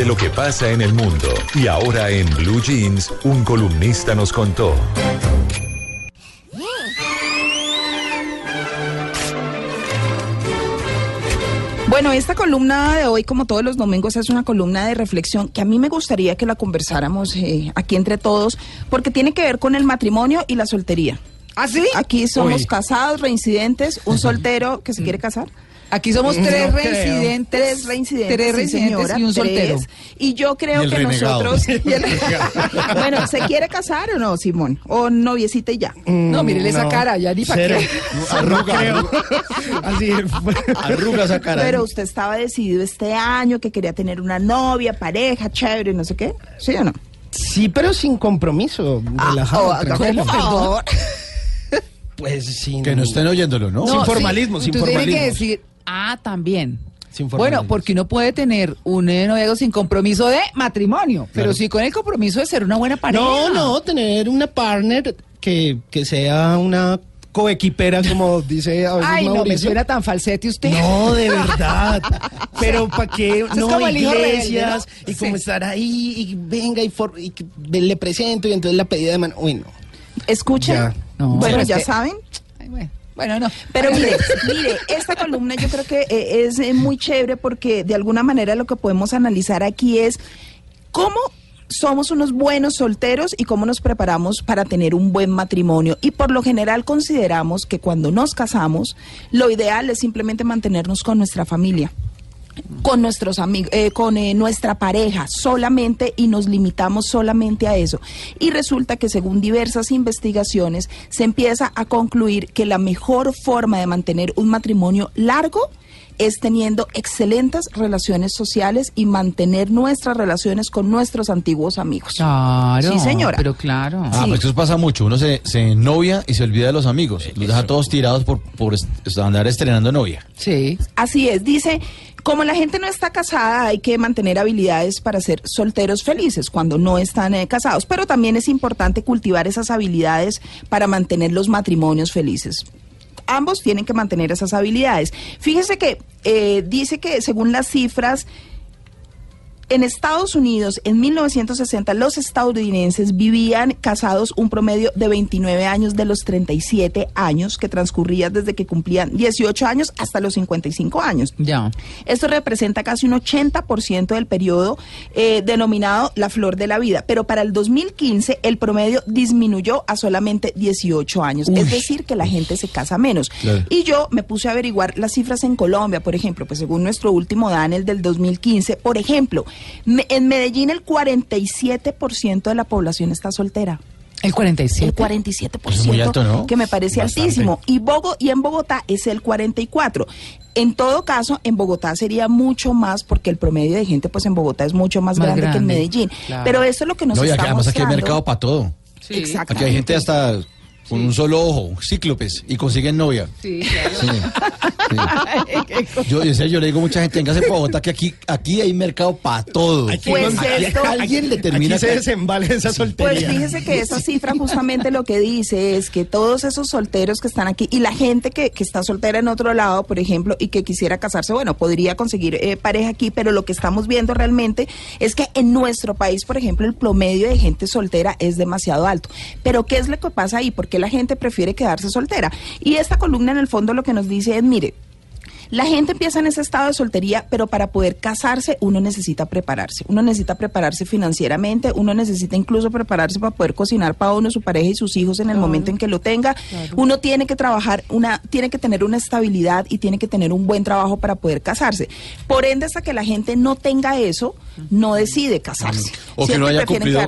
de lo que pasa en el mundo. Y ahora en Blue Jeans, un columnista nos contó. Bueno, esta columna de hoy, como todos los domingos, es una columna de reflexión que a mí me gustaría que la conversáramos eh, aquí entre todos, porque tiene que ver con el matrimonio y la soltería. ¿Ah, sí? Aquí somos casados, reincidentes, un soltero que se quiere casar. Aquí somos No tres reincidentes. Tres reincidentes, Tres sí, reincidentes señora, y un tres. soltero. Y yo creo Y que renegado. nosotros. y el- bueno, ¿se quiere casar o no, Simón? ¿O noviecita y ya? No, mírele esa cara, ya ni para qué. Arruga. Así Arruga esa cara. Pero usted estaba decidido este año que quería tener una novia, pareja, chévere, no sé qué. ¿Sí o no? Sí, pero sin compromiso. Relajado. oh, tranquilo. el favor. Pues sin. Que no estén oyéndolo, ¿no? Sin formalismo, sí, sin tú tienes que formalismo. decir, ah, también. Bueno, porque uno puede tener un noviazgo sin compromiso de matrimonio, pero Claro. sí con el compromiso de ser una buena pareja. No, no, tener una partner que, que sea una coequipera, como dice a veces Ay, no, me Mauricio. suena tan falsete usted. No, de verdad. Pero para qué no como rebelde, iglesias ¿no? y como Sí. estar ahí y venga y, for- y le presento y entonces la pedida de mano. Uy, no. Escuchen. Ya. No, bueno, ya que- saben. Ay, bueno. Bueno, no. Pero mire, mire, esta columna yo creo que eh, es eh, muy chévere porque de alguna manera lo que podemos analizar aquí es cómo somos unos buenos solteros y cómo nos preparamos para tener un buen matrimonio. Y por lo general consideramos que cuando nos casamos, lo ideal es simplemente mantenernos con nuestra familia con nuestros amigos, con eh, nuestra pareja solamente y nos limitamos solamente a eso. Y resulta que según diversas investigaciones se empieza a concluir que la mejor forma de mantener un matrimonio largo es teniendo excelentes relaciones sociales y mantener nuestras relaciones con nuestros antiguos amigos. Claro. Sí, señora. Pero claro. Ah, pues eso pasa mucho. Uno se, se novia y se olvida de los amigos. Los deja todos tirados por, por est- andar estrenando novia. Sí. Así es, dice, como la gente no está casada, hay que mantener habilidades para ser solteros felices cuando no están eh, casados, pero también es importante cultivar esas habilidades para mantener los matrimonios felices. Ambos tienen que mantener esas habilidades. Fíjese que eh, dice que según las cifras, en Estados Unidos, en 1960, los estadounidenses vivían casados un promedio de 29 años de los 37 años que transcurrían desde que cumplían 18 años hasta los 55 años. Ya. Esto representa casi un 80% del periodo eh, denominado la flor de la vida, pero para el 2015 el promedio disminuyó a solamente 18 años, es decir, que la gente se casa menos. Claro. Y yo me puse a averiguar las cifras en Colombia, por ejemplo, pues según nuestro último DAN, el del 2015, por ejemplo, en Medellín el 47% de la población está soltera. El 47. El 47%, Es muy alto, ¿no? que me parece Bastante. altísimo. Y, Bogo, y en Bogotá es el 44%. En todo caso, en Bogotá sería mucho más porque el promedio de gente pues en Bogotá es mucho más, Más grande, que en Medellín. claro. Pero eso es lo que nos No, y está aquí- además aquí hay mostrando. mercado para todo. Sí. Exacto. Aquí hay gente hasta con un solo ojo, cíclopes, y consiguen novia. Sí, claro. Sí, sí. Yo, en serio, yo le digo a mucha gente, véngase para Bogotá, que aquí, aquí hay mercado para todo. Pues Aquí esto- alguien le termina Aquí se desembala esa Pues soltería. fíjese que esa cifra justamente lo que dice es que todos esos solteros que están aquí y la gente que, que está soltera en otro lado, por ejemplo, y que quisiera casarse, bueno, podría conseguir eh, pareja aquí, pero lo que estamos viendo realmente es que en nuestro país, por ejemplo, el promedio de gente soltera es demasiado alto. Pero ¿qué es lo que pasa ahí? ¿Por qué la gente prefiere quedarse soltera? Y esta columna en el fondo lo que nos dice es, mire, la gente empieza en ese estado de soltería, pero para poder casarse uno necesita prepararse. Uno necesita prepararse financieramente, uno necesita incluso prepararse para poder cocinar para uno, su pareja y sus hijos en el momento en que lo tenga. Uno tiene que trabajar, una, tiene que tener una estabilidad y tiene que tener un buen trabajo para poder casarse. Por ende, hasta que la gente no tenga eso, no decide casarse. O que no haya cumplido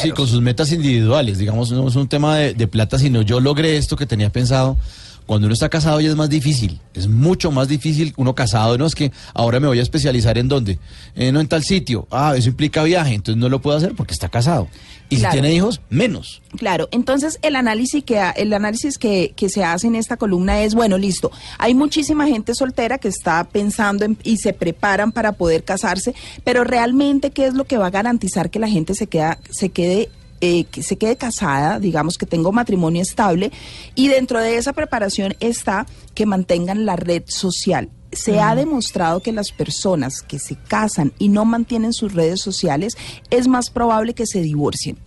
sí, con sus metas individuales. Digamos, no es un tema de, de plata, sino yo logré esto que tenía pensado. Cuando uno está casado ya es más difícil, es mucho más difícil uno casado, no es que ahora me voy a especializar en dónde, Eh, no en tal sitio, ah, eso implica viaje, entonces no lo puedo hacer porque está casado. Y Claro. si tiene hijos, menos. Claro, entonces el análisis que el análisis que, que se hace en esta columna es bueno, listo. Hay muchísima gente soltera que está pensando en- y se preparan para poder casarse, pero realmente qué es lo que va a garantizar que la gente se queda se quede eh, que se quede casada, digamos que tenga un matrimonio estable y dentro de esa preparación está que mantengan la red social. se ha demostrado que las personas que se casan y no mantienen sus redes sociales es más probable que se divorcien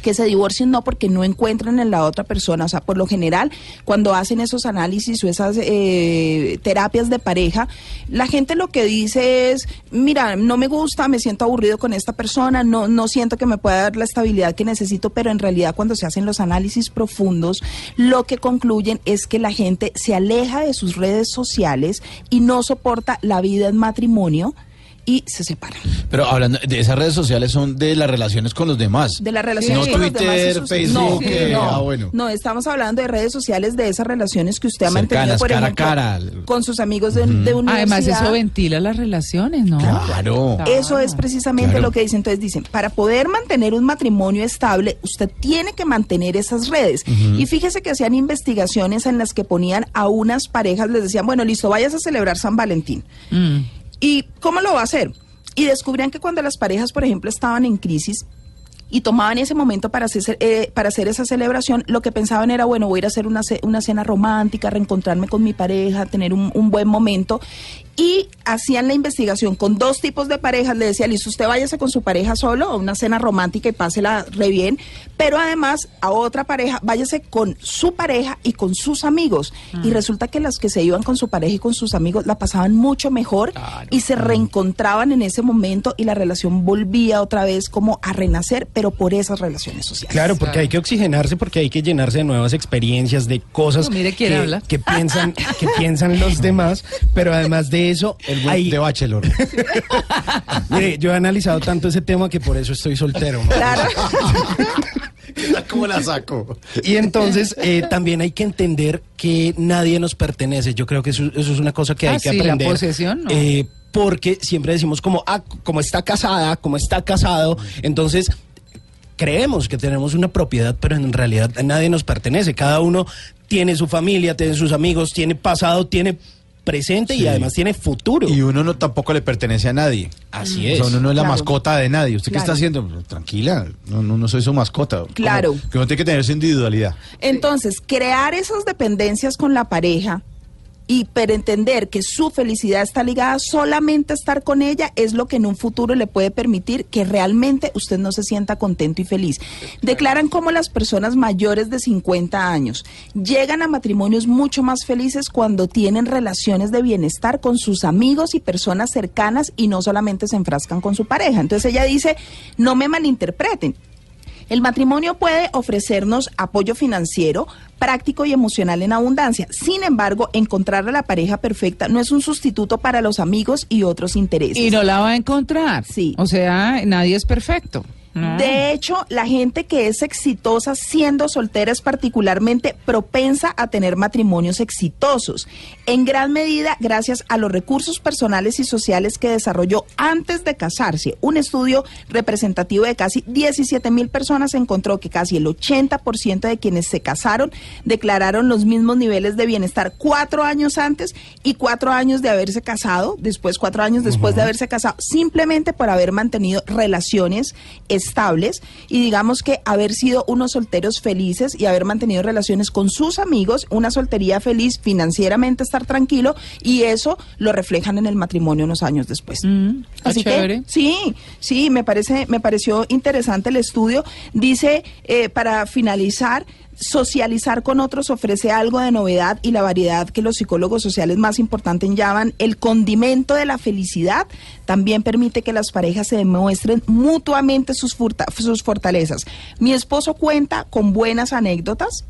que se divorcien no porque no encuentran en la otra persona, o sea, por lo general, cuando hacen esos análisis o esas eh, terapias de pareja, la gente lo que dice es, mira, no me gusta, me siento aburrido con esta persona, no, no siento que me pueda dar la estabilidad que necesito, pero en realidad cuando se hacen los análisis profundos, lo que concluyen es que la gente se aleja de sus redes sociales y no soporta la vida en matrimonio y se separan. Pero hablando de esas redes sociales son de las relaciones con los demás. De las relaciones No con los demás Twitter, sus- Facebook, no, eh, no, ah, bueno. no, estamos hablando de redes sociales, de esas relaciones que usted ha mantenido, por cara a ejemplo, cara. con sus amigos de, de universidad. Además, eso ventila las relaciones, ¿no? Claro. Eso es precisamente Claro. lo que dicen. Entonces dicen, para poder mantener un matrimonio estable, usted tiene que mantener esas redes. Y fíjese que hacían investigaciones en las que ponían a unas parejas, les decían, bueno, listo, vayas a celebrar San Valentín. Mm. ¿Y cómo lo va a hacer? Y descubrían que cuando las parejas, por ejemplo, estaban en crisis y tomaban ese momento para hacer, eh, para hacer esa celebración, lo que pensaban era, bueno, voy a ir a hacer una, una cena romántica, reencontrarme con mi pareja, tener un, un buen momento. Y hacían la investigación con dos tipos de parejas. Le decía, listo, usted váyase con su pareja solo a una cena romántica y pásela re bien. Pero además, a otra pareja, váyase con su pareja y con sus amigos. Y resulta que las que se iban con su pareja y con sus amigos la pasaban mucho mejor y se reencontraban en ese momento y la relación volvía otra vez como a renacer, pero por esas relaciones sociales. Claro, porque hay que oxigenarse, porque hay que llenarse de nuevas experiencias, de cosas No, mire quién que, habla. que piensan, que piensan los demás, pero además de eso, El buen hay- de Bachelor. mire, yo he analizado tanto ese tema que por eso estoy soltero. ¿no? Claro. ¿Cómo la saco? Y entonces eh, también hay que entender que nadie nos pertenece. Yo creo que eso, eso es una cosa que Ah, hay que sí, la aprender. posesión, ¿no? Eh, porque siempre decimos como, ah, como está casada, como está casado, entonces creemos que tenemos una propiedad, pero en realidad nadie nos pertenece. Cada uno tiene su familia, tiene sus amigos, tiene pasado, tiene presente y además tiene futuro. Y uno no tampoco le pertenece a nadie. Así O es. sea, uno no es la mascota de nadie. ¿Usted qué está haciendo? Tranquila, no, no, no soy su mascota. Como Claro. que uno tiene que tener su individualidad. Entonces, crear esas dependencias con la pareja y pero entender que su felicidad está ligada solamente a estar con ella es lo que en un futuro le puede permitir que realmente usted no se sienta contento y feliz. Declaran como las personas mayores de 50 años llegan a matrimonios mucho más felices cuando tienen relaciones de bienestar con sus amigos y personas cercanas y no solamente se enfrascan con su pareja. Entonces ella dice, no me malinterpreten. El matrimonio puede ofrecernos apoyo financiero, práctico y emocional en abundancia. Sin embargo, encontrar a la pareja perfecta no es un sustituto para los amigos y otros intereses. Y no la va a encontrar. Sí. O sea, nadie es perfecto. ¿No? De hecho, la gente que es exitosa siendo soltera es particularmente propensa a tener matrimonios exitosos, en gran medida gracias a los recursos personales y sociales que desarrolló antes de casarse. Un estudio representativo de casi 17 mil personas encontró que casi el 80% de quienes se casaron declararon los mismos niveles de bienestar cuatro años antes y cuatro años de haberse casado, después cuatro años después de haberse casado, simplemente por haber mantenido relaciones estables y digamos que haber sido unos solteros felices y haber mantenido relaciones con sus amigos, una soltería feliz, financieramente estar tranquilo y eso lo reflejan en el matrimonio unos años después. Mm, Así chévere. que sí, sí, me parece, me pareció interesante el estudio. Dice eh, para finalizar. Socializar con otros ofrece algo de novedad y la variedad que los psicólogos sociales más importantes llaman el condimento de la felicidad. También permite que las parejas se demuestren mutuamente sus, sus fortalezas. Mi esposo cuenta con buenas anécdotas,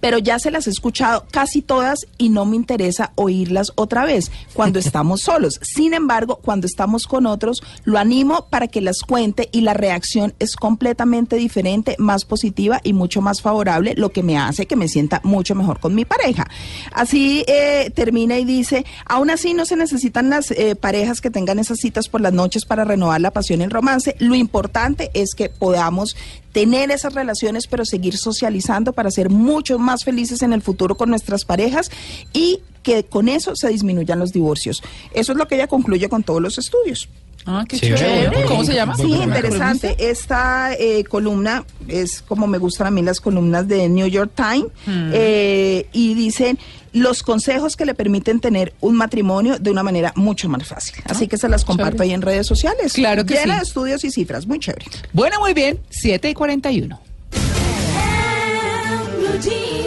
pero ya se las he escuchado casi todas y no me interesa oírlas otra vez cuando estamos solos. Sin embargo, cuando estamos con otros, lo animo para que las cuente y la reacción es completamente diferente, más positiva y mucho más favorable, lo que me hace que me sienta mucho mejor con mi pareja. Así eh, termina y dice, aún así no se necesitan las eh, parejas que tengan esas citas por las noches para renovar la pasión y el romance. Lo importante es que podamos tener esas relaciones, pero seguir socializando para ser mucho más felices en el futuro con nuestras parejas y que con eso se disminuyan los divorcios. Eso es lo que ella concluye con todos los estudios. Ah, qué Chévere. chévere. ¿Cómo se llama? Sí, interesante. Esta eh, columna es como me gustan a mí las columnas de New York Times Mm. eh, y dicen los consejos que le permiten tener un matrimonio de una manera mucho más fácil. Así que se las comparto chévere. ahí en redes sociales. Claro que Llena sí. de estudios y cifras, muy chévere. Bueno, muy bien, 7 y 41. Blue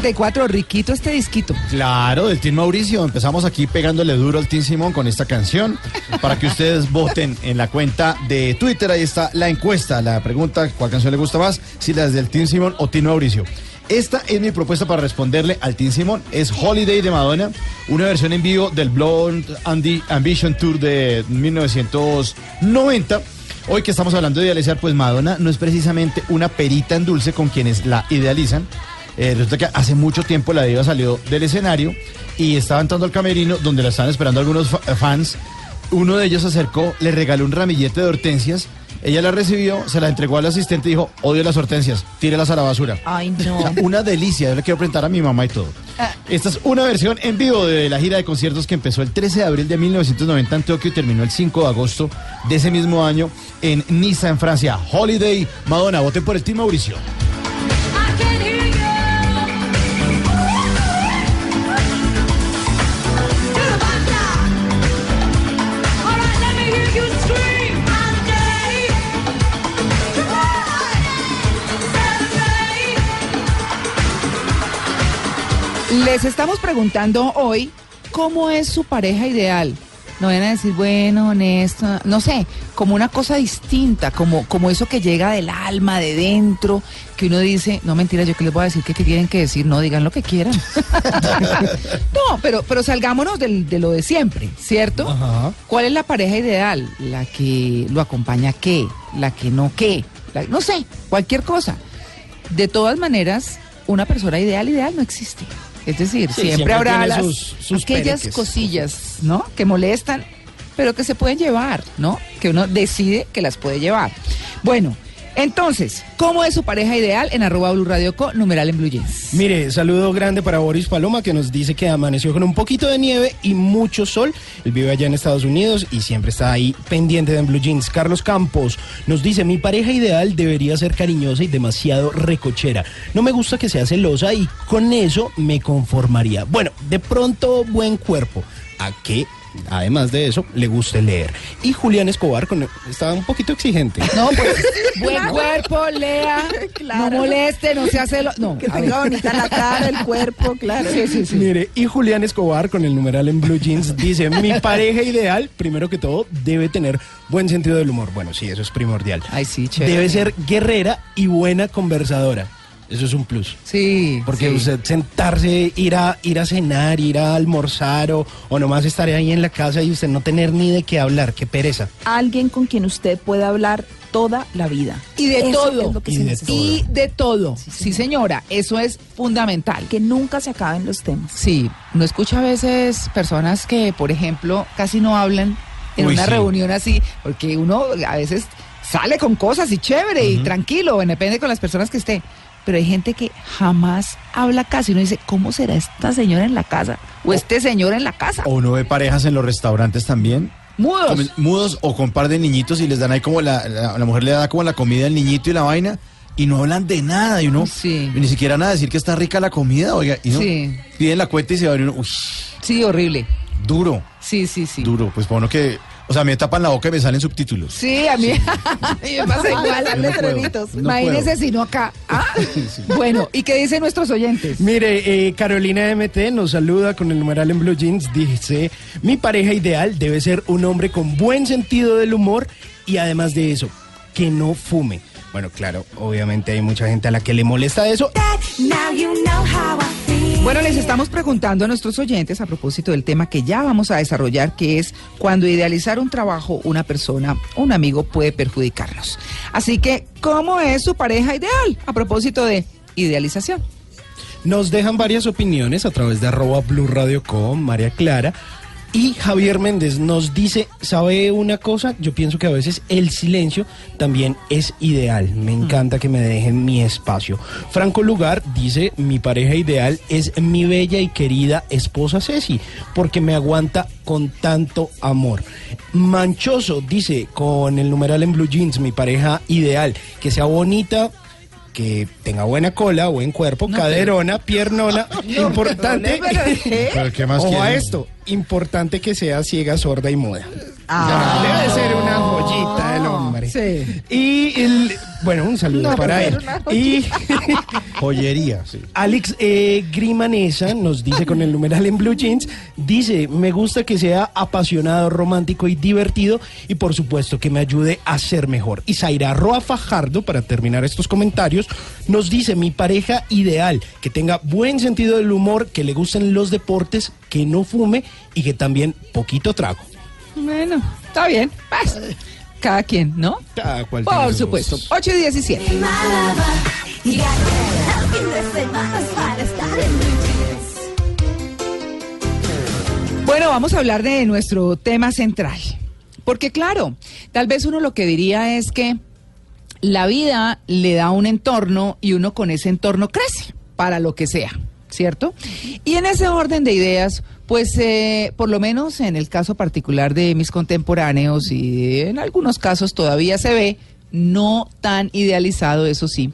7 y 44, riquito este disquito. Claro, del Team Mauricio. Empezamos aquí pegándole duro al Team Simón con esta canción para que ustedes voten en la cuenta de Twitter. Ahí está la encuesta, la pregunta, ¿cuál canción le gusta más? Si las del Team Simón o Team Mauricio. Esta es mi propuesta para responderle al Team Simón. Es Holiday de Madonna, una versión en vivo del Blonde Andy Ambition Tour de 1990. Hoy que estamos hablando de idealizar, pues Madonna no es precisamente una perita en dulce con quienes la idealizan. Eh, resulta que hace mucho tiempo la diva salió del escenario y estaba entrando al camerino donde la estaban esperando algunos eh, fans. Uno de ellos se acercó, le regaló un ramillete de hortensias. Ella la recibió, se la entregó al asistente y dijo, odio las hortensias, tírelas a la basura. Ay, no. O sea, una delicia, yo le quiero presentar a mi mamá y todo. Esta es una versión en vivo de la gira de conciertos que empezó el 13 de abril de 1990 en Tokio y terminó el 5 de agosto de ese mismo año en Niza, en Francia. Holiday, Madonna, voten por el Team Mauricio. Les estamos preguntando hoy cómo es su pareja ideal. No van a decir, bueno, honesto, no sé, como una cosa distinta, como, como eso que llega del alma, de dentro, que uno dice, no mentira, yo qué les voy a decir, ¿qué, qué tienen que decir? No, digan lo que quieran. no, pero, pero salgámonos del- de lo de siempre, ¿cierto? Ajá. ¿Cuál es la pareja ideal? La que lo acompaña qué, la que no qué, La- no sé, cualquier cosa. De todas maneras, una persona ideal, ideal no existe. Es decir, Sí, siempre, siempre habrá las, sus- sus aquellas pereques. cosillas, ¿no? Que molestan, pero que se pueden llevar, ¿no? Que uno decide que las puede llevar. Bueno, Entonces, ¿cómo es su pareja ideal en arroba Blue Radio Co, numeral en Blue Jeans? Mire, saludo grande para Boris Paloma que nos dice que amaneció con un poquito de nieve y mucho sol. Él vive allá en Estados Unidos y siempre está ahí pendiente de Blue Jeans. Carlos Campos nos dice, mi pareja ideal debería ser cariñosa y demasiado recochera. No me gusta que sea celosa y con eso me conformaría. Bueno, de pronto buen cuerpo. ¿A qué? Además de eso, le guste leer. Y Julián Escobar con, estaba un poquito exigente. No, pues, buen cuerpo, lea, Claro. no moleste, no se hace lo... No, Que tenga bonita la cara, el cuerpo, claro. Sí, sí, sí. Mire, y Julián Escobar con el numeral en Blue Jeans dice, mi pareja ideal, primero que todo, debe tener buen sentido del humor. Bueno, sí, eso es primordial. Ay, sí, chévere. Debe ser guerrera y buena conversadora. Eso es un plus. Sí, Porque sí. usted sentarse, ir a, ir a cenar, ir a almorzar o, o nomás estar ahí en la casa y usted no tener ni de qué hablar, qué pereza. Alguien con quien usted pueda hablar toda la vida. Y de Eso todo. Y de necesita. Y de todo. Sí, señora, eso es fundamental. Que nunca se acaben los temas. Sí, uno escucha a veces personas que, por ejemplo, casi no hablan en Uy, una sí. reunión así, porque uno a veces sale con cosas y chévere y tranquilo, depende con las personas que esté. Pero hay gente que jamás habla casi. Uno dice, ¿cómo será esta señora en la casa? O este señor en la casa. O uno ve parejas en los restaurantes también. Mudos. mudos o con par de niñitos y les dan ahí como la, la, la mujer le da como la comida al niñito y la vaina y no hablan de nada y uno Sí. ni siquiera nada decir que está rica la comida, oiga, y no Sí. piden la cuenta y se va y uno, uy, Sí, horrible. duro, Sí, sí, sí. duro, pues para uno que, o sea, me tapan la boca y me salen subtítulos. Sí, a mí, a mí me pasa igual. Las letreritos. No Imagínese si no acá. Ah, Bueno, ¿y qué dicen nuestros oyentes? Mire, eh, Carolina MT nos saluda con el numeral en Blue Jeans. Dice, mi pareja ideal debe ser un hombre con buen sentido del humor y además de eso, que no fume. Bueno, claro, obviamente hay mucha gente a la que le molesta eso. Now you know how I feel. Bueno, les estamos preguntando a nuestros oyentes a propósito del tema que ya vamos a desarrollar, que es cuando idealizar un trabajo, una persona, un amigo puede perjudicarnos. Así que, ¿cómo es su pareja ideal? A propósito de idealización. Nos dejan varias opiniones a través de arroba Blue Radio Com, María Clara. Y Javier Méndez nos dice, ¿sabe una cosa? Yo pienso que a veces el silencio también es ideal. Me encanta que me dejen mi espacio. Franco Lugar dice, mi pareja ideal es mi bella y querida esposa Ceci, porque me aguanta con tanto amor. Manchoso dice, con el numeral en Blue Jeans, mi pareja ideal, que sea bonita, que tenga buena cola, buen cuerpo, caderona, piernona, importante. pero, pero, ¿qué? Pero, ¿qué más Ojo a esto, importante que sea ciega, sorda y muda. Ah. Debe ser una joyita el hombre. Sí. Y el, bueno, un saludo No, para él. Y Joyería, sí. Alex eh, Grimanesa nos dice con el numeral en Blue Jeans, dice, me gusta que sea apasionado, romántico y divertido y por supuesto que me ayude a ser mejor. Y Zaira Roa Fajardo, para terminar estos comentarios, nos dice, mi pareja ideal, que tenga buen sentido del humor, que le gusten los deportes, que no fume y que también poquito trago. Bueno, está bien. Pues, cada quien, ¿no? Cada cual Por supuesto. gustos. 8 y 17. My lover, you got to help me say my finest darling blue jeans. Bueno, vamos a hablar de nuestro tema central. Porque claro, tal vez uno lo que diría es que la vida le da un entorno y uno con ese entorno crece para lo que sea, ¿cierto? Y en ese orden de ideas, pues eh, por lo menos en el caso particular de mis contemporáneos y en algunos casos todavía se ve no tan idealizado, eso sí.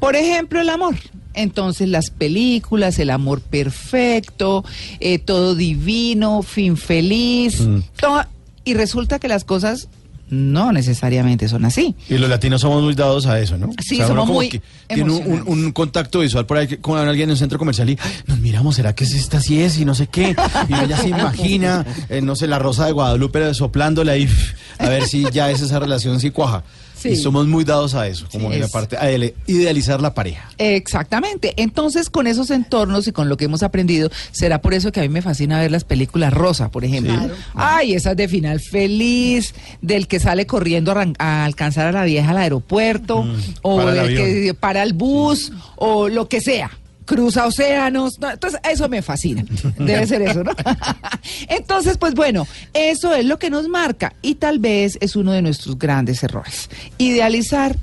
Por ejemplo, el amor. Entonces las películas, el amor perfecto, eh, todo divino, fin feliz, to- y resulta que las cosas no necesariamente son así. Y los latinos somos muy dados a eso, ¿no? Sí, somos muy que Tiene un, contacto visual por ahí con alguien en un centro comercial y "Ay, nos miramos, ¿será que es esta sí es? Y no sé qué. Y ya se imagina, eh, no sé, la rosa de Guadalupe soplándola ahí, a ver si ya es esa relación si cuaja. Sí. Y somos muy dados a eso, como Sí, en la parte, a idealizar la pareja. Exactamente. Entonces, con esos entornos y con lo que hemos aprendido, será por eso que a mí me fascina ver las películas rosa, por ejemplo. Sí. Claro. Ay, esas de final feliz, del que sale corriendo a, alcanzar a la vieja al aeropuerto, o para el del que para el bus, o lo que sea. Cruza océanos, no, entonces eso me fascina, debe ser eso, ¿no? Entonces, pues bueno, eso es lo que nos marca y tal vez es uno de nuestros grandes errores. Idealizar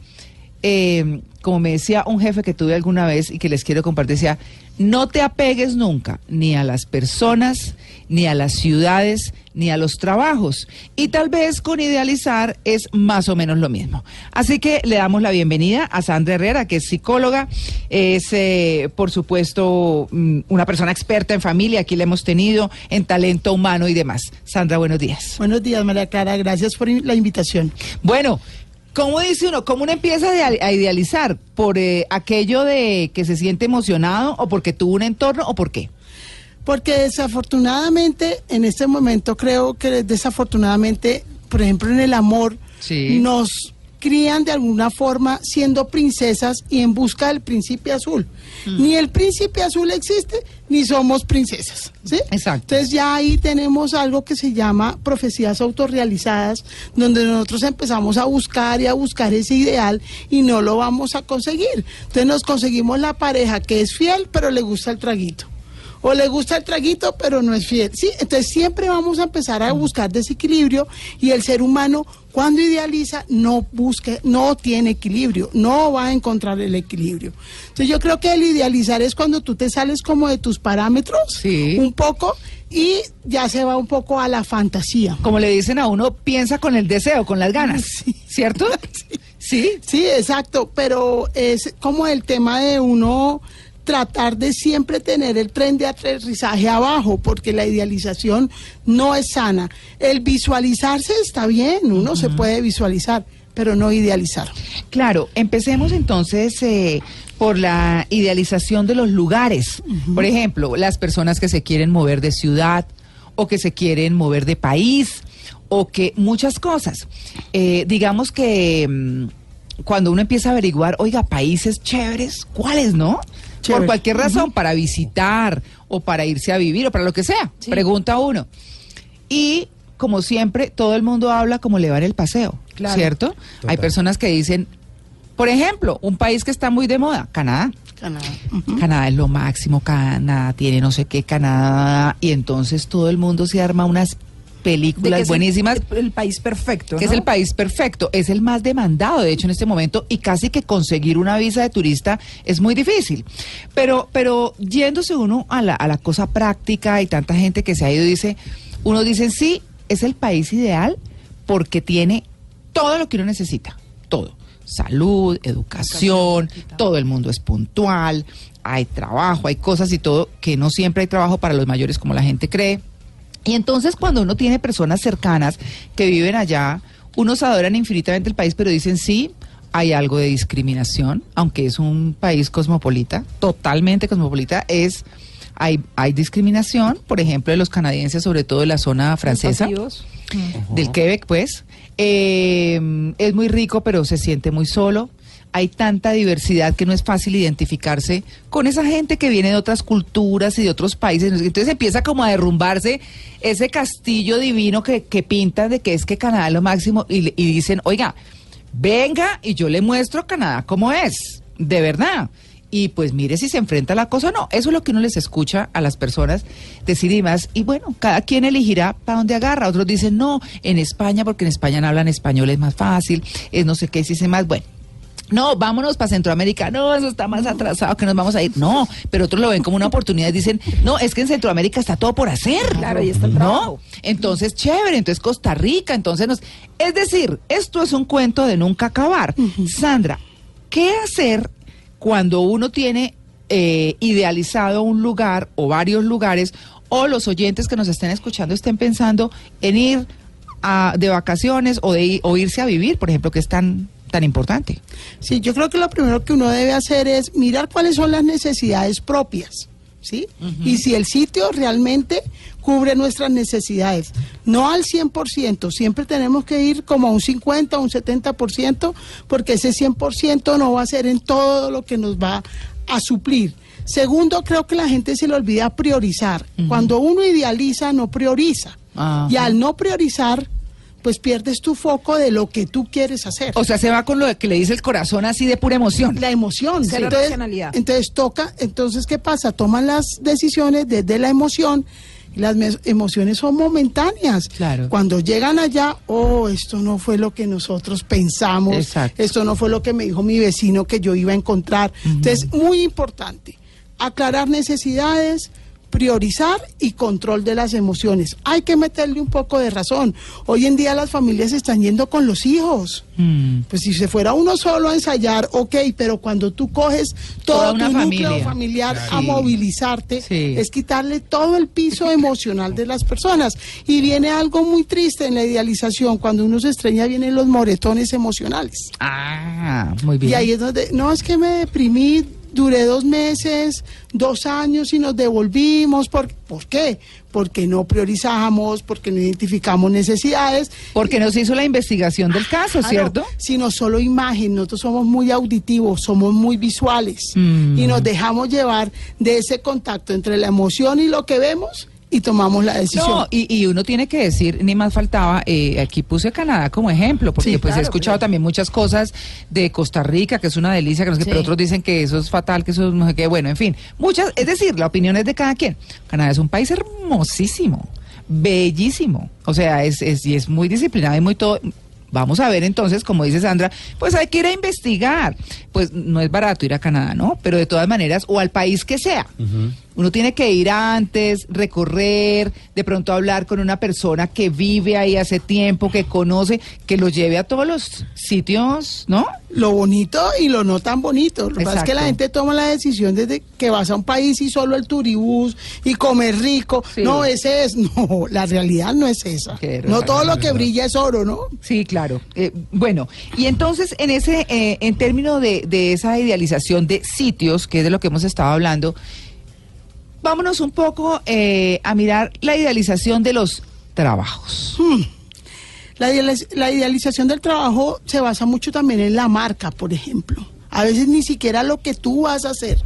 eh, como me decía un jefe que tuve alguna vez y que les quiero compartir, decía, no te apegues nunca ni a las personas, ni a las ciudades, ni a los trabajos. Y tal vez con idealizar es más o menos lo mismo. Así que le damos la bienvenida a Sandra Herrera, que es psicóloga, es, eh, por supuesto, mm, una persona experta en familia, aquí la hemos tenido, en talento humano y demás. Sandra, buenos días. Buenos días, María Clara. Gracias por la invitación. Bueno, ¿cómo dice uno? ¿Cómo uno empieza a idealizar? ¿Por eh, aquello de que se siente emocionado o porque tuvo un entorno o por qué? Porque desafortunadamente, en este momento creo que desafortunadamente, por ejemplo, en el amor, Sí. nos crían de alguna forma siendo princesas y en busca del príncipe azul. Ni el príncipe azul existe, ni somos princesas. ¿sí? Exacto. Entonces ya ahí tenemos algo que se llama profecías autorrealizadas, donde nosotros empezamos a buscar y a buscar ese ideal y no lo vamos a conseguir. Entonces nos conseguimos la pareja que es fiel, pero le gusta el traguito. O le gusta el traguito, pero no es fiel. Sí, entonces siempre vamos a empezar a buscar desequilibrio y el ser humano cuando idealiza no busca, no tiene equilibrio, no va a encontrar el equilibrio. Entonces yo creo que el idealizar es cuando tú te sales como de tus parámetros Sí. un poco y ya se va un poco a la fantasía. Como le dicen a uno, piensa con el deseo, con las ganas, ¿cierto? Sí. Sí, exacto, pero es como el tema de uno tratar de siempre tener el tren de aterrizaje abajo, porque la idealización no es sana. El visualizarse está bien, uno se puede visualizar, pero no idealizar. Claro, empecemos entonces eh, por la idealización de los lugares. Por ejemplo, las personas que se quieren mover de ciudad o que se quieren mover de país o que muchas cosas. Eh, digamos que mm, cuando uno empieza a averiguar, oiga, países chéveres, ¿cuáles no? Por cualquier razón, para visitar o para irse a vivir o para lo que sea. Pregunta uno. Y como siempre, todo el mundo habla como le va en el paseo, Claro. ¿cierto? Hay personas que dicen, por ejemplo, un país que está muy de moda, Canadá. Canadá. Canadá es lo máximo, Canadá tiene no sé qué, Canadá. Y entonces todo el mundo se arma unas Que películas buenísimas. El, el país perfecto. que es el país perfecto, es el más demandado, de hecho, en este momento, y casi que conseguir una visa de turista es muy difícil. Pero, pero yéndose uno a la, a la cosa práctica y tanta gente que se ha ido, dice, uno dice, sí, es el país ideal porque tiene todo lo que uno necesita, todo. Salud, educación, todo el mundo es puntual, hay trabajo, hay cosas y todo, que no siempre hay trabajo para los mayores como la gente cree. Y entonces cuando uno tiene personas cercanas que viven allá, unos adoran infinitamente el país, pero dicen sí, hay algo de discriminación, aunque es un país cosmopolita, totalmente cosmopolita, es hay, hay discriminación, por ejemplo, de los canadienses, sobre todo de la zona francesa, del Quebec, pues. Eh, es muy rico, pero se siente muy solo. Hay tanta diversidad que no es fácil identificarse con esa gente que viene de otras culturas y de otros países. Entonces empieza como a derrumbarse ese castillo divino que, que pintan de que es que Canadá es lo máximo y, dicen, oiga, venga y yo le muestro Canadá cómo es, de verdad. Y pues mire si se enfrenta a la cosa o no. Eso es lo que uno les escucha a las personas decir y más. Y bueno, cada quien elegirá para dónde agarra. Otros dicen, no, en España, porque en España no hablan español, es más fácil, es no sé qué, si se más. Bueno, no, vámonos para Centroamérica. No, eso está más atrasado que nos vamos a ir. No, pero otros lo ven como una oportunidad y dicen, no, es que en Centroamérica está todo por hacer. Claro, ahí está el No, trabajo. entonces chévere, entonces Costa Rica, entonces nos... Es decir, esto es un cuento de nunca acabar. Sandra, ¿qué hacer cuando uno tiene eh, idealizado un lugar o varios lugares o los oyentes que nos estén escuchando estén pensando en ir a- de vacaciones o, de, o irse a vivir, por ejemplo, que es tan, tan importante? Sí, yo creo que lo primero que uno debe hacer es mirar cuáles son las necesidades propias, ¿sí? Y si el sitio realmente cubre nuestras necesidades. No al 100%, siempre tenemos que ir como a un 50, un 70%, porque ese 100% no va a ser en todo lo que nos va a suplir. Segundo, creo que la gente se le olvida priorizar. Cuando uno idealiza, no prioriza. Y al no priorizar, pues pierdes tu foco de lo que tú quieres hacer. O sea, se va con lo que le dice el corazón así de pura emoción. La emoción. Cero entonces, entonces toca, entonces ¿qué pasa? Toman las decisiones desde la emoción las emociones son momentáneas. Claro. Cuando llegan allá, oh, esto no fue lo que nosotros pensamos, Exacto. esto no fue lo que me dijo mi vecino que yo iba a encontrar. Entonces, muy importante, aclarar necesidades, priorizar y control de las emociones. Hay que meterle un poco de razón. Hoy en día las familias están yendo con los hijos. Mm. Pues si se fuera uno solo a ensayar, ok, pero cuando tú coges Toda todo una tu núcleo familia. familiar a Sí. movilizarte, Sí. es quitarle todo el piso emocional de las personas. Y viene algo muy triste en la idealización, cuando uno se estreña vienen los moretones emocionales. Ah, muy bien. Y ahí es donde, no, es que me deprimí, duré dos meses, dos años y nos devolvimos. ¿Por, ¿por qué? Porque no priorizamos, porque no identificamos necesidades. Porque no se hizo la investigación del caso, Claro, ¿cierto? Sino solo imagen. Nosotros somos muy auditivos, somos muy visuales. Mm. Y nos dejamos llevar de ese contacto entre la emoción y lo que vemos y tomamos la decisión. No, y, y uno tiene que decir, ni más faltaba, eh, aquí puse Canadá como ejemplo, porque Sí, pues he escuchado claro. también muchas cosas de Costa Rica, que es una delicia, que no sé qué, Sí. pero otros dicen que eso es fatal, que eso es no sé qué, bueno, en fin, muchas, es decir, la opinión es de cada quien. Canadá es un país hermosísimo, bellísimo, o sea, es, es, y es muy disciplinado y muy todo. Vamos a ver entonces, como dice Sandra, pues hay que ir a investigar. Pues no es barato ir a Canadá, ¿no? Pero de todas maneras, o al país que sea. Uno tiene que ir antes, recorrer, de pronto hablar con una persona que vive ahí hace tiempo, que conoce, que lo lleve a todos los sitios, ¿no? Lo bonito y lo no tan bonito. Lo que pasa es que la gente toma la decisión desde que vas a un país y solo el turibús y comer rico. Sí. No, ese es, no, la realidad no es esa. No todo lo que brilla es oro, ¿no? Sí, claro. Eh, bueno, y entonces en ese, eh, en términos de, de esa idealización de sitios, que es de lo que hemos estado hablando, vámonos un poco eh, a mirar la idealización de los trabajos. La, idealiz- la idealización del trabajo se basa mucho también en la marca, por ejemplo. A veces ni siquiera lo que tú vas a hacer,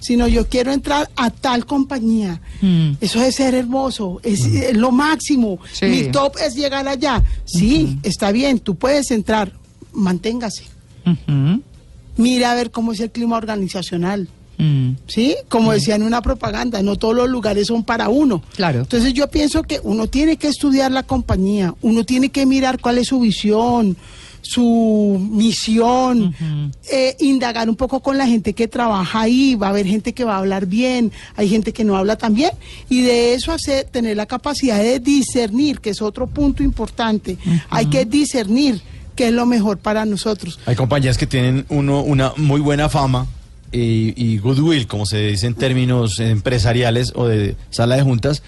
sino yo quiero entrar a tal compañía. Mm. Eso es ser hermoso, es, es lo máximo. Sí. Mi top es llegar allá. Sí, está bien, tú puedes entrar, manténgase. Mira a ver cómo es el clima organizacional. Mm. ¿Sí? Como decía en una propaganda, no todos los lugares son para uno. Claro. Entonces yo pienso que uno tiene que estudiar la compañía, uno tiene que mirar cuál es su visión, su misión, eh, indagar un poco con la gente que trabaja ahí, va a haber gente que va a hablar bien, hay gente que no habla tan bien, y de eso hacer, tener la capacidad de discernir, que es otro punto importante, hay que discernir qué es lo mejor para nosotros. Hay compañías que tienen uno una muy buena fama y, y goodwill, como se dice en términos empresariales o de sala de juntas,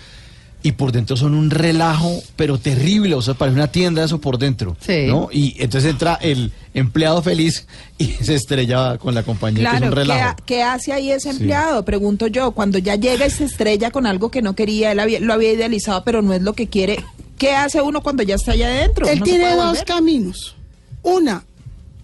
y por dentro son un relajo, pero terrible, o sea, parece una tienda eso por dentro, Sí. ¿no? Y entonces entra el empleado feliz y se estrella con la compañía, que es Claro, un ¿qué, relajo. ha- qué hace ahí ese Sí. empleado? Pregunto yo, cuando ya llega y se estrella con algo que no quería, él había- lo había idealizado, pero no es lo que quiere. ¿Qué hace uno cuando ya está allá adentro? Él ¿No se tiene dos caminos. Una,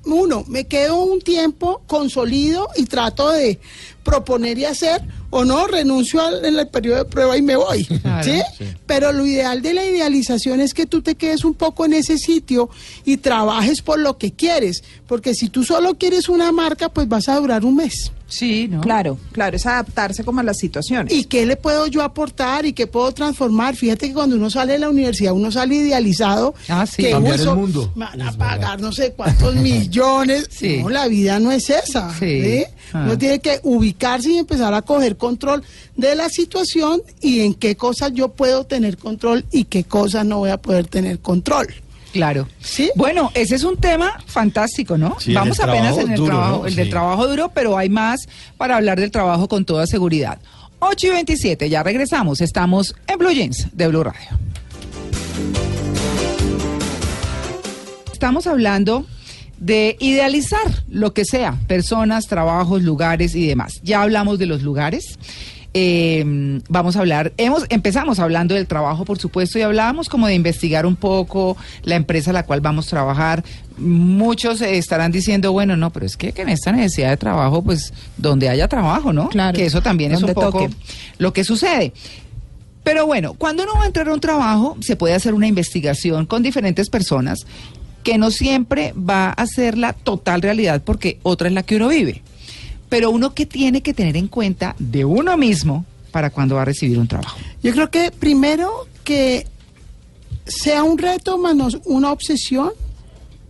uno, me quedo un tiempo, consolido y trato de proponer y hacer, o no, renuncio al- en el periodo de prueba y me voy. Claro. ¿sí? Sí. Pero lo ideal de la idealización es que tú te quedes un poco en ese sitio y trabajes por lo que quieres. Porque si tú solo quieres una marca, pues vas a durar un mes. Sí, ¿no? Claro, claro, es adaptarse como a las situaciones. ¿Y qué le puedo yo aportar y qué puedo transformar? Fíjate que cuando uno sale de la universidad, uno sale idealizado. Ah, sí. que Cambiar uy, el mundo. Van a pagar no sé cuántos millones. Sí. No, la vida no es esa. Sí. ¿sí? Ah. Uno tiene que ubicarse y empezar a coger control de la situación y en qué cosas yo puedo tener control y qué cosas no voy a poder tener control. Claro. Sí. Bueno, ese es un tema fantástico, ¿no? Sí, Vamos apenas en el duro, trabajo, ¿no? el del trabajo duro, pero hay más para hablar del trabajo con toda seguridad. 8 y 27, ya regresamos. Estamos en Blue Jeans de Blue Radio. Estamos hablando de idealizar lo que sea, personas, trabajos, lugares y demás. Ya hablamos de los lugares. Eh, vamos a hablar, hemos, empezamos hablando del trabajo, por supuesto, y hablábamos como de investigar un poco la empresa a la cual vamos a trabajar. Muchos eh, estarán diciendo, bueno, no, pero es que, que en esta necesidad de trabajo, pues donde haya trabajo, ¿no? Claro, Que eso también es un poco toque. lo que sucede. Pero bueno, cuando uno va a entrar a un trabajo, se puede hacer una investigación con diferentes personas que no siempre va a ser la total realidad porque otra es la que uno vive. Pero uno que tiene que tener en cuenta de uno mismo para cuando va a recibir un trabajo? Yo creo que primero que sea un reto más no una obsesión,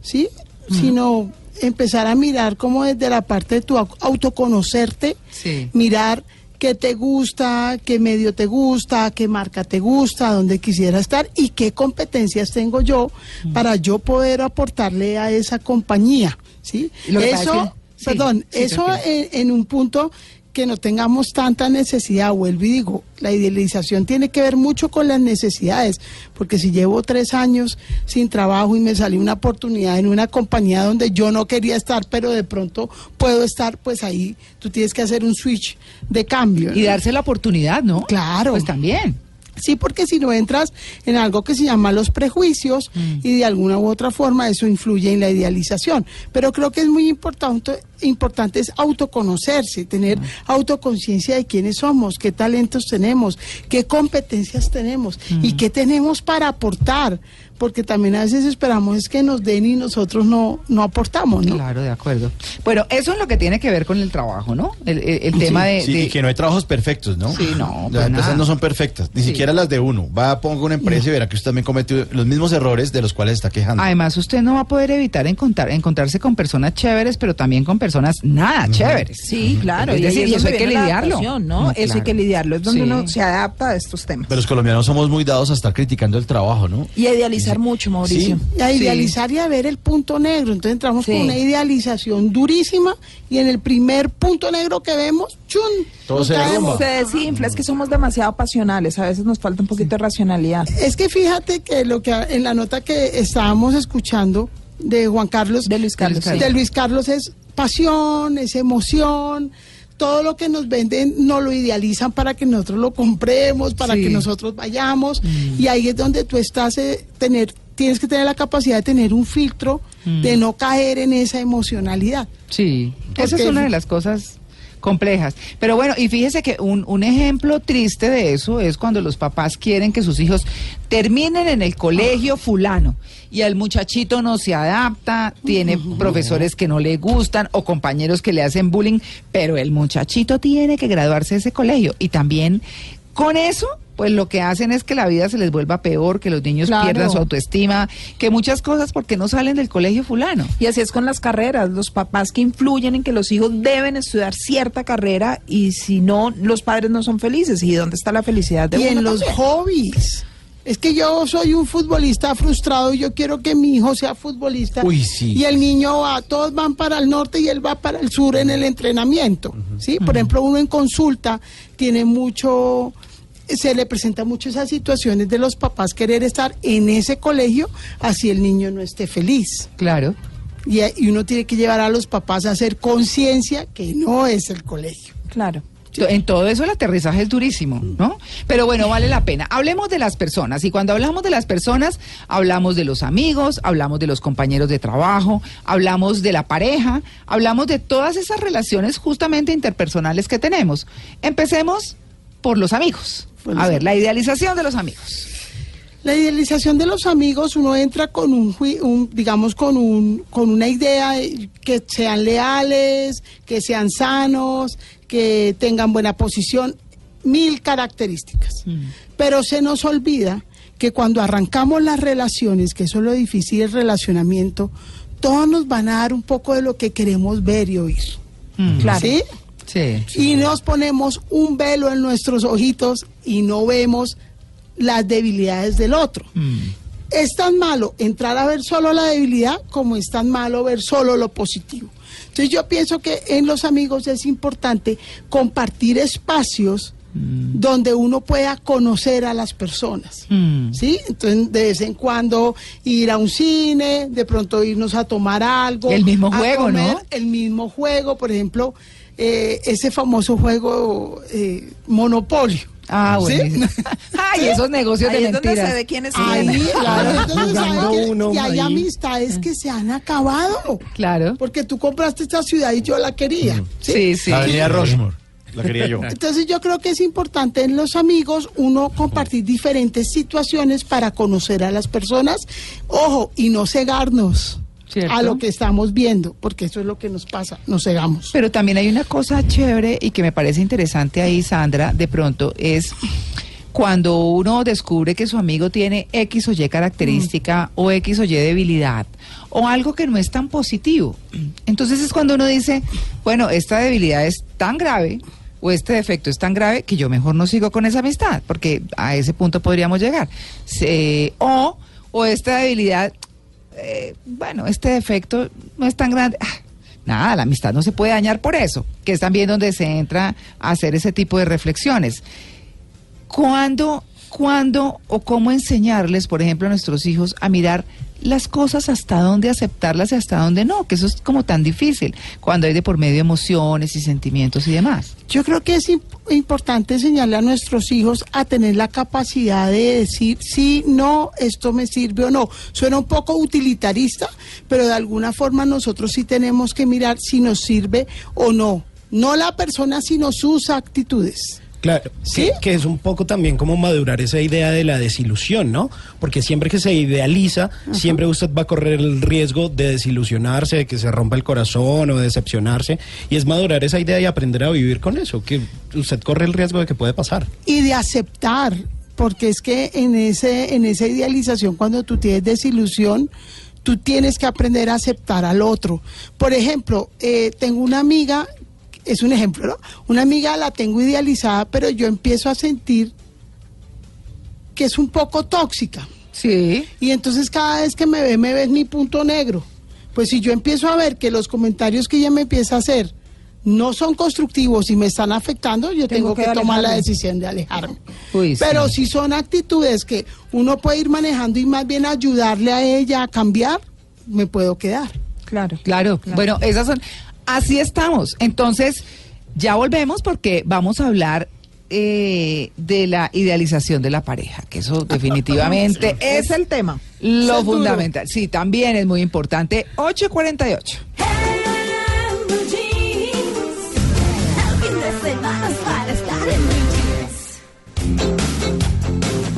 ¿sí? Sino empezar a mirar como desde la parte de tu au- autoconocerte, Sí. mirar qué te gusta, qué medio te gusta, qué marca te gusta, dónde quisiera estar y qué competencias tengo yo para yo poder aportarle a esa compañía, ¿sí? Lo Eso, perdón, sí, eso en, en un punto que no tengamos tanta necesidad, vuelvo y digo, la idealización tiene que ver mucho con las necesidades, porque si llevo tres años sin trabajo y me salió una oportunidad en una compañía donde yo no quería estar, pero de pronto puedo estar, pues ahí tú tienes que hacer un switch de cambio. Y darse la oportunidad, ¿no? Claro. Pues también. Sí, porque si no entras en algo que se llama los prejuicios y de alguna u otra forma eso influye en la idealización. Pero creo que es muy importante, importante es autoconocerse, tener autoconciencia de quiénes somos, qué talentos tenemos, qué competencias tenemos y qué tenemos para aportar. Porque también a veces esperamos es que nos den y nosotros no, no aportamos, ¿no? Claro, de acuerdo. Bueno, eso es lo que tiene que ver con el trabajo, ¿no? El, el- el tema de... Sí, de- y que no hay trabajos perfectos, ¿no? Sí, no, Las para empresas nada. no son perfectas, ni Sí. siquiera las de uno. Va, ponga una empresa y verá que usted también cometió los mismos errores de los cuales está quejando. Además, usted no va a poder evitar encontrar, encontrarse con personas chéveres, pero también con personas nada chéveres. Sí, claro. Es decir, y eso donde hay que lidiarlo. ¿no? No, Eso hay que lidiarlo. Es donde Sí. uno se adapta a estos temas. Pero los colombianos somos muy dados a estar criticando el trabajo, ¿no? Y a idealizar mucho, Mauricio. Sí. a idealizar y a ver el punto negro. Entonces entramos Sí. con una idealización durísima y en el primer punto negro que vemos, ¡chun! Todo se caemos. derrumba. Se desinfla, es que somos demasiado pasionales. A veces nos falta un poquito de racionalidad. Es que fíjate que lo que en la nota que estábamos escuchando de Juan Carlos, De Luis Carlos, de sí. Luis Carlos es pasión, es emoción. Todo lo que nos venden nos lo idealizan para que nosotros lo compremos, para Sí. que nosotros vayamos. Y ahí es donde tú estás, eh, tener, tienes que tener la capacidad de tener un filtro, de no caer en esa emocionalidad. Sí, esa es una de las cosas complejas. Pero bueno, y fíjese que un, un ejemplo triste de eso es cuando los papás quieren que sus hijos terminen en el colegio fulano y el muchachito no se adapta, tiene profesores que no le gustan o compañeros que le hacen bullying, pero el muchachito tiene que graduarse de ese colegio y también con eso pues lo que hacen es que la vida se les vuelva peor, que los niños Claro. pierdan su autoestima, que muchas cosas porque no salen del colegio fulano. Y así es con las carreras, los papás que influyen en que los hijos deben estudiar cierta carrera y si no, los padres no son felices. ¿Y dónde está la felicidad de y uno en los hobbies. Es que yo soy un futbolista frustrado y yo quiero que mi hijo sea futbolista. Uy, sí. Y el niño va, todos van para el norte y él va para el sur en el entrenamiento. ¿sí? Por ejemplo, uno en consulta tiene mucho, se le presenta mucho esas situaciones de los papás querer estar en ese colegio así el niño no esté feliz. Claro. Y, y uno tiene que llevar a los papás a hacer conciencia que no es el colegio. Claro. En todo eso el aterrizaje es durísimo, ¿no? Pero bueno, vale la pena. Hablemos de las personas. Y cuando hablamos de las personas, hablamos de los amigos, hablamos de los compañeros de trabajo, hablamos de la pareja, hablamos de todas esas relaciones justamente interpersonales que tenemos. Empecemos por los amigos. Por los A ver, la idealización de los amigos. La idealización de los amigos, uno entra con un, digamos, con un, con una idea de que sean leales, que sean sanos, que tengan buena posición, mil características. Pero se nos olvida que cuando arrancamos las relaciones, que eso es lo difícil del relacionamiento, todos nos van a dar un poco de lo que queremos ver y oír. Claro. ¿Sí? Sí. Y nos ponemos un velo en nuestros ojitos y no vemos las debilidades del otro. Es tan malo entrar a ver solo la debilidad como es tan malo ver solo lo positivo. Entonces yo pienso que en los amigos es importante compartir espacios donde uno pueda conocer a las personas. Mm. ¿Sí? Entonces, de vez en cuando ir a un cine, de pronto irnos a tomar algo. El mismo juego, comer, ¿no? El mismo juego, por ejemplo, eh, ese famoso juego eh, Monopolio. Ah, ¿Sí? bueno. Ay, esos negocios Ahí de es donde mentiras. se ve quién es Ahí, claro, entonces, uno y hay ahí. amistades que se han acabado. Claro. Porque tú compraste esta ciudad y yo la quería. ¿sí? Sí, sí. La avenida Rushmore. La quería yo. Entonces yo creo que es importante en los amigos uno compartir diferentes situaciones para conocer a las personas. Ojo, y no cegarnos. ¿Cierto? a lo que estamos viendo, porque eso es lo que nos pasa, nos cegamos. Pero también hay una cosa chévere y que me parece interesante ahí, Sandra, de pronto, es cuando uno descubre que su amigo tiene X o Y característica o X o Y debilidad o algo que no es tan positivo. Entonces es cuando uno dice, bueno, esta debilidad es tan grave o este defecto es tan grave que yo mejor no sigo con esa amistad, porque a ese punto podríamos llegar. Se- o, o esta debilidad eh, bueno, este defecto no es tan grande. Ah, nada, la amistad no se puede dañar por eso, que es también donde se entra a hacer ese tipo de reflexiones. ¿Cuándo, cuándo o cómo enseñarles, por ejemplo, a nuestros hijos a mirar las cosas hasta dónde aceptarlas y hasta dónde no? Que eso es como tan difícil cuando hay de por medio emociones y sentimientos y demás. Yo creo que es imp- importante enseñarle a nuestros hijos a tener la capacidad de decir sí, no, esto me sirve o no. Suena un poco utilitarista, pero de alguna forma nosotros sí tenemos que mirar si nos sirve o no. No la persona, sino sus actitudes. Claro, ¿Sí? que, que es un poco también como madurar esa idea de la desilusión, ¿no? Porque siempre que se idealiza, siempre usted va a correr el riesgo de desilusionarse, de que se rompa el corazón o de decepcionarse. Y es madurar esa idea y aprender a vivir con eso, que usted corre el riesgo de que puede pasar. y de aceptar, porque es que en ese en esa idealización cuando tú tienes desilusión, tú tienes que aprender a aceptar al otro. Por ejemplo, eh, tengo una amiga, es un ejemplo, ¿no? Una amiga la tengo idealizada, pero yo empiezo a sentir que es un poco tóxica. Sí. Y entonces cada vez que me ve, me ves mi punto negro. Pues si yo empiezo a ver que los comentarios que ella me empieza a hacer no son constructivos y me están afectando, yo tengo, Tengo que, que tomar la decisión de alejarme. Uy, sí. Pero si son actitudes que uno puede ir manejando y más bien ayudarle a ella a cambiar, me puedo quedar. Claro. Claro, bueno, esas son, así estamos. Entonces, ya volvemos porque vamos a hablar eh, de la idealización de la pareja, que eso definitivamente es Es el tema. lo fundamental. Sí, también es muy importante. 848.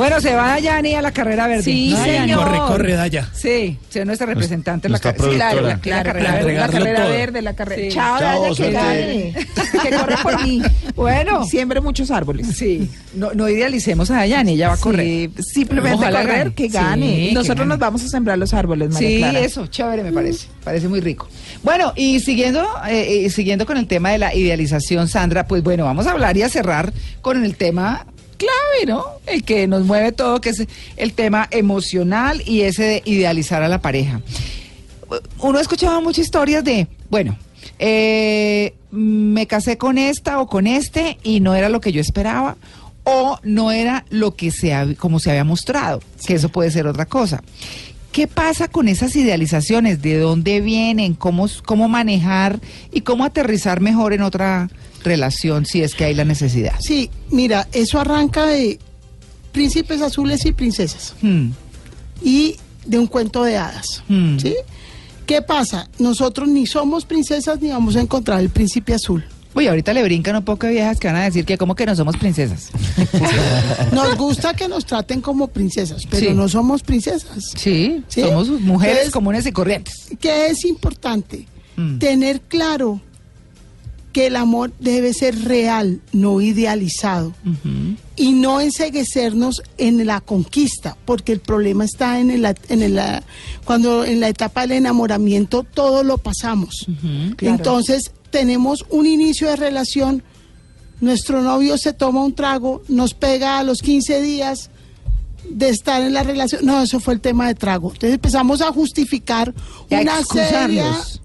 Bueno, se va Dayani a la carrera verde. Sí, ¿no, Dayani? señor. Corre, corre, Daya. Sí, sí, nuestra representante en la. Sí, claro, la, la carrera verde. la carrera todo. verde, la carrera. Sí. Chao, Chao, Daya, que gane. que corre por mí. Bueno. Y siembre muchos árboles. Sí, no, no idealicemos a Dayani, ella va a correr. Sí, simplemente Ojalá correr, gane. que Sí, gane. que y nosotros gane. nos vamos a sembrar los árboles, María Sí, Clara. eso, chévere me parece, parece muy rico. Bueno, y siguiendo, eh, eh, siguiendo con el tema de la idealización, Sandra, pues bueno, vamos a hablar y a cerrar con el tema clave, ¿no? El que nos mueve todo, que es el tema emocional y ese de idealizar a la pareja. Uno ha escuchado muchas historias de, bueno, eh, me casé con esta o con este y no era lo que yo esperaba o no era lo que se como se había mostrado, que eso puede ser otra cosa. ¿Qué pasa con esas idealizaciones? ¿De dónde vienen? ¿Cómo, cómo manejar y cómo aterrizar mejor en otra relación si es que hay la necesidad? Sí, mira, eso arranca de príncipes azules y princesas Hmm, y de un cuento de hadas. Hmm. ¿Sí? ¿Qué pasa? Nosotros ni somos princesas ni vamos a encontrar el príncipe azul. Uy, ahorita le brincan un poco de viejas que van a decir que como que no somos princesas. Nos gusta que nos traten como princesas, pero Sí. no somos princesas. Sí, ¿Sí? somos mujeres Entonces- comunes y corrientes. ¿Qué es importante? Mm. Tener claro que el amor debe ser real, no idealizado. Y no enseguecernos en la conquista, porque el problema está en el, en el, cuando en la etapa del enamoramiento todo lo pasamos. Claro. Entonces tenemos un inicio de relación, nuestro novio se toma un trago, nos pega a los 15 días de estar en la relación. No, eso fue el tema de trago. Entonces empezamos a justificar Y una serie excusarnos. a-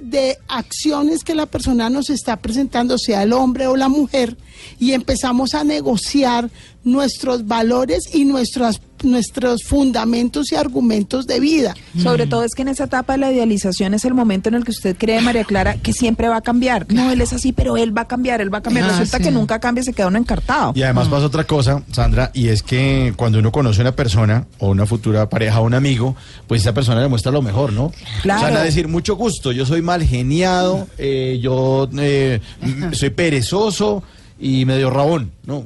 de acciones que la persona nos está presentando, sea el hombre o la mujer, y empezamos a negociar nuestros valores y nuestros, nuestros fundamentos y argumentos de vida. Sobre todo es que en esa etapa de la idealización es el momento en el que usted cree, María Clara, que siempre va a cambiar. No, él es así, pero él va a cambiar, él va a cambiar. Ah, Resulta sí. que nunca cambia, se queda uno encartado. Y además pasa otra cosa, Sandra, y es que cuando uno conoce a una persona o una futura pareja o un amigo, pues esa persona le muestra lo mejor, ¿no? Claro. O sea, van a decir, mucho gusto, yo soy mal geniado, eh, yo eh, soy perezoso y medio rabón, ¿no?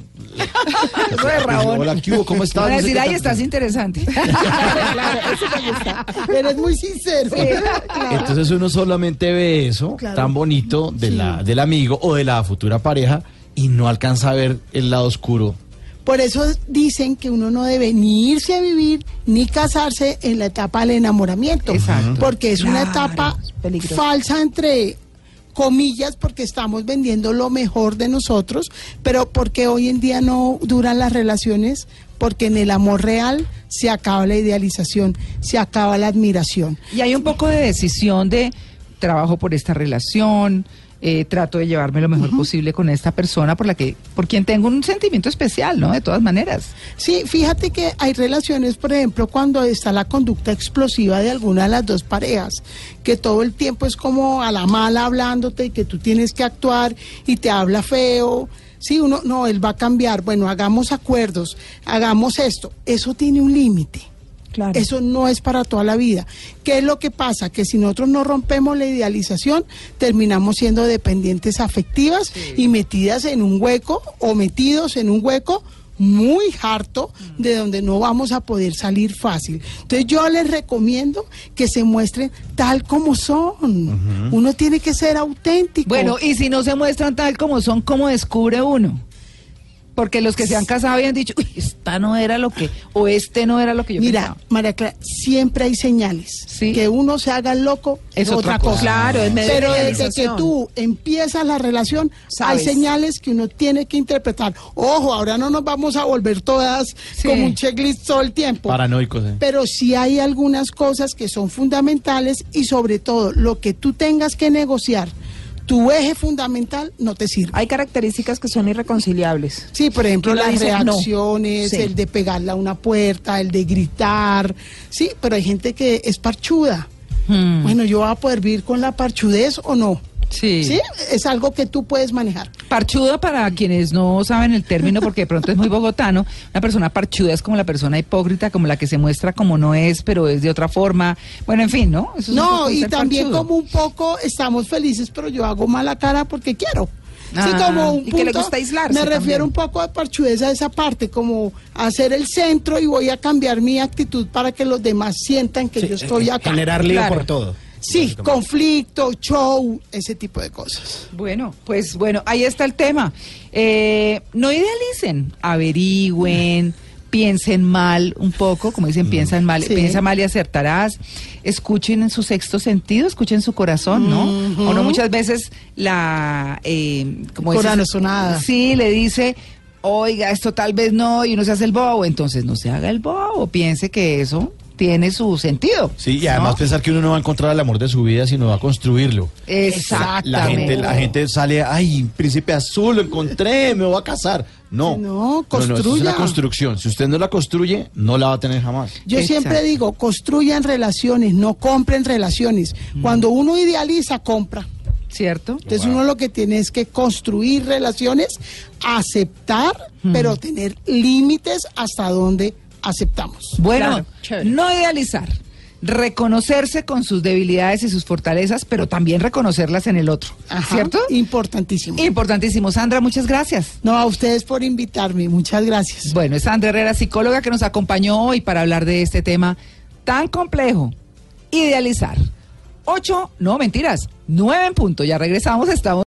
Eso de rabón. Hola, ¿qué hubo? ¿Cómo estás? Van a No sé decir, tanto". estás interesante. claro, eso me gusta. Eres muy sincero. Claro. Entonces uno solamente ve eso Claro. tan bonito de la, del amigo o de la futura pareja y no alcanza a ver el lado oscuro. Por eso dicen que uno no debe ni irse a vivir ni casarse en la etapa del enamoramiento. Exacto. Porque es una etapa falsa entre comillas porque estamos vendiendo lo mejor de nosotros, pero porque hoy en día no duran las relaciones, porque en el amor real se acaba la idealización, se acaba la admiración. Y hay un poco de decisión de trabajo por esta relación, eh, trato de llevarme lo mejor posible con esta persona por la que, por quien tengo un sentimiento especial, ¿no? De todas maneras. Sí, fíjate que hay relaciones, por ejemplo, cuando está la conducta explosiva de alguna de las dos parejas, que todo el tiempo es como a la mala hablándote y que tú tienes que actuar y te habla feo. Sí, uno, no, él va a cambiar. Bueno, hagamos acuerdos, hagamos esto. Eso tiene un límite. Claro. Eso no es para toda la vida. ¿Qué es lo que pasa? Que si nosotros no rompemos la idealización, terminamos siendo dependientes afectivas y metidas en un hueco o metidos en un hueco muy harto de donde no vamos a poder salir fácil. Entonces yo les recomiendo que se muestren tal como son. Uno tiene que ser auténtico. Bueno, y si no se muestran tal como son, ¿cómo descubre uno? Porque los que se han casado habían dicho, uy, esta no era lo que, o este no era lo que yo Mira, pensaba. María Clara, siempre hay señales. Sí. Que uno se haga loco Es es otra otra cosa. cosa. Claro, es medio Pero de desde que tú empiezas la relación, Sabes. hay señales que uno tiene que interpretar. Ojo, ahora no nos vamos a volver todas Sí. como un checklist todo el tiempo. Paranoicos. ¿eh? Pero sí hay algunas cosas que son fundamentales y sobre todo lo que tú tengas que negociar, tu eje fundamental no te sirve. Hay características que son irreconciliables. Sí, por ejemplo, las no. reacciones, Sí. el de pegarle a una puerta, el de gritar. Sí, pero hay gente que es parchuda. Hmm. Bueno, ¿yo voy a poder vivir con la parchudez o no? Sí. Sí, es algo que tú puedes manejar. Parchuda, para quienes no saben el término, porque de pronto es muy bogotano, una persona parchuda es como la persona hipócrita, como la que se muestra como no es, pero es de otra forma. Bueno, en fin, ¿no? Eso es un No, y también parchudo. como un poco estamos felices, pero yo hago mala cara porque quiero. Sí, Ah, como un y que le punto- gusta aislarse Me también. refiero un poco a parchudez a esa parte, como hacer el centro y voy a cambiar mi actitud para que los demás sientan que Sí, yo estoy eh, acá. Generar lío Claro. por todo. Sí, conflicto, show, ese tipo de cosas. Bueno, pues bueno, ahí está el tema. Eh, no idealicen, averigüen, piensen mal un poco, como dicen, piensan mal, Sí. piensa mal y acertarás. Escuchen en su sexto sentido, escuchen su corazón, ¿no? O no muchas veces la eh, como dices- Corazonada. Sí, le dice, oiga, esto tal vez no, y uno se hace el bobo, entonces no se haga el bobo, piense que eso tiene su sentido. Sí, y además ¿no? pensar que uno no va a encontrar el amor de su vida, sino va a construirlo. Exactamente. La gente, la gente sale, ay, príncipe azul, lo encontré, me voy a casar. No. No, eso es construya. una construcción. Si usted no la construye, no la va a tener jamás. Yo Exacto. siempre digo, construyan relaciones, no compren relaciones. Cuando uno idealiza, compra. ¿Cierto? Entonces uno lo que tiene es que construir relaciones, aceptar, pero tener límites hasta donde aceptamos. Bueno, Claro, no idealizar, reconocerse con sus debilidades y sus fortalezas, pero también reconocerlas en el otro, Ajá, ¿cierto? Importantísimo. Importantísimo. Sandra, muchas gracias. No, a ustedes por invitarme. Muchas gracias. Bueno, es Sandra Herrera, psicóloga, que nos acompañó hoy para hablar de este tema tan complejo, idealizar. Ocho, no mentiras, nueve en punto. Ya regresamos, estamos.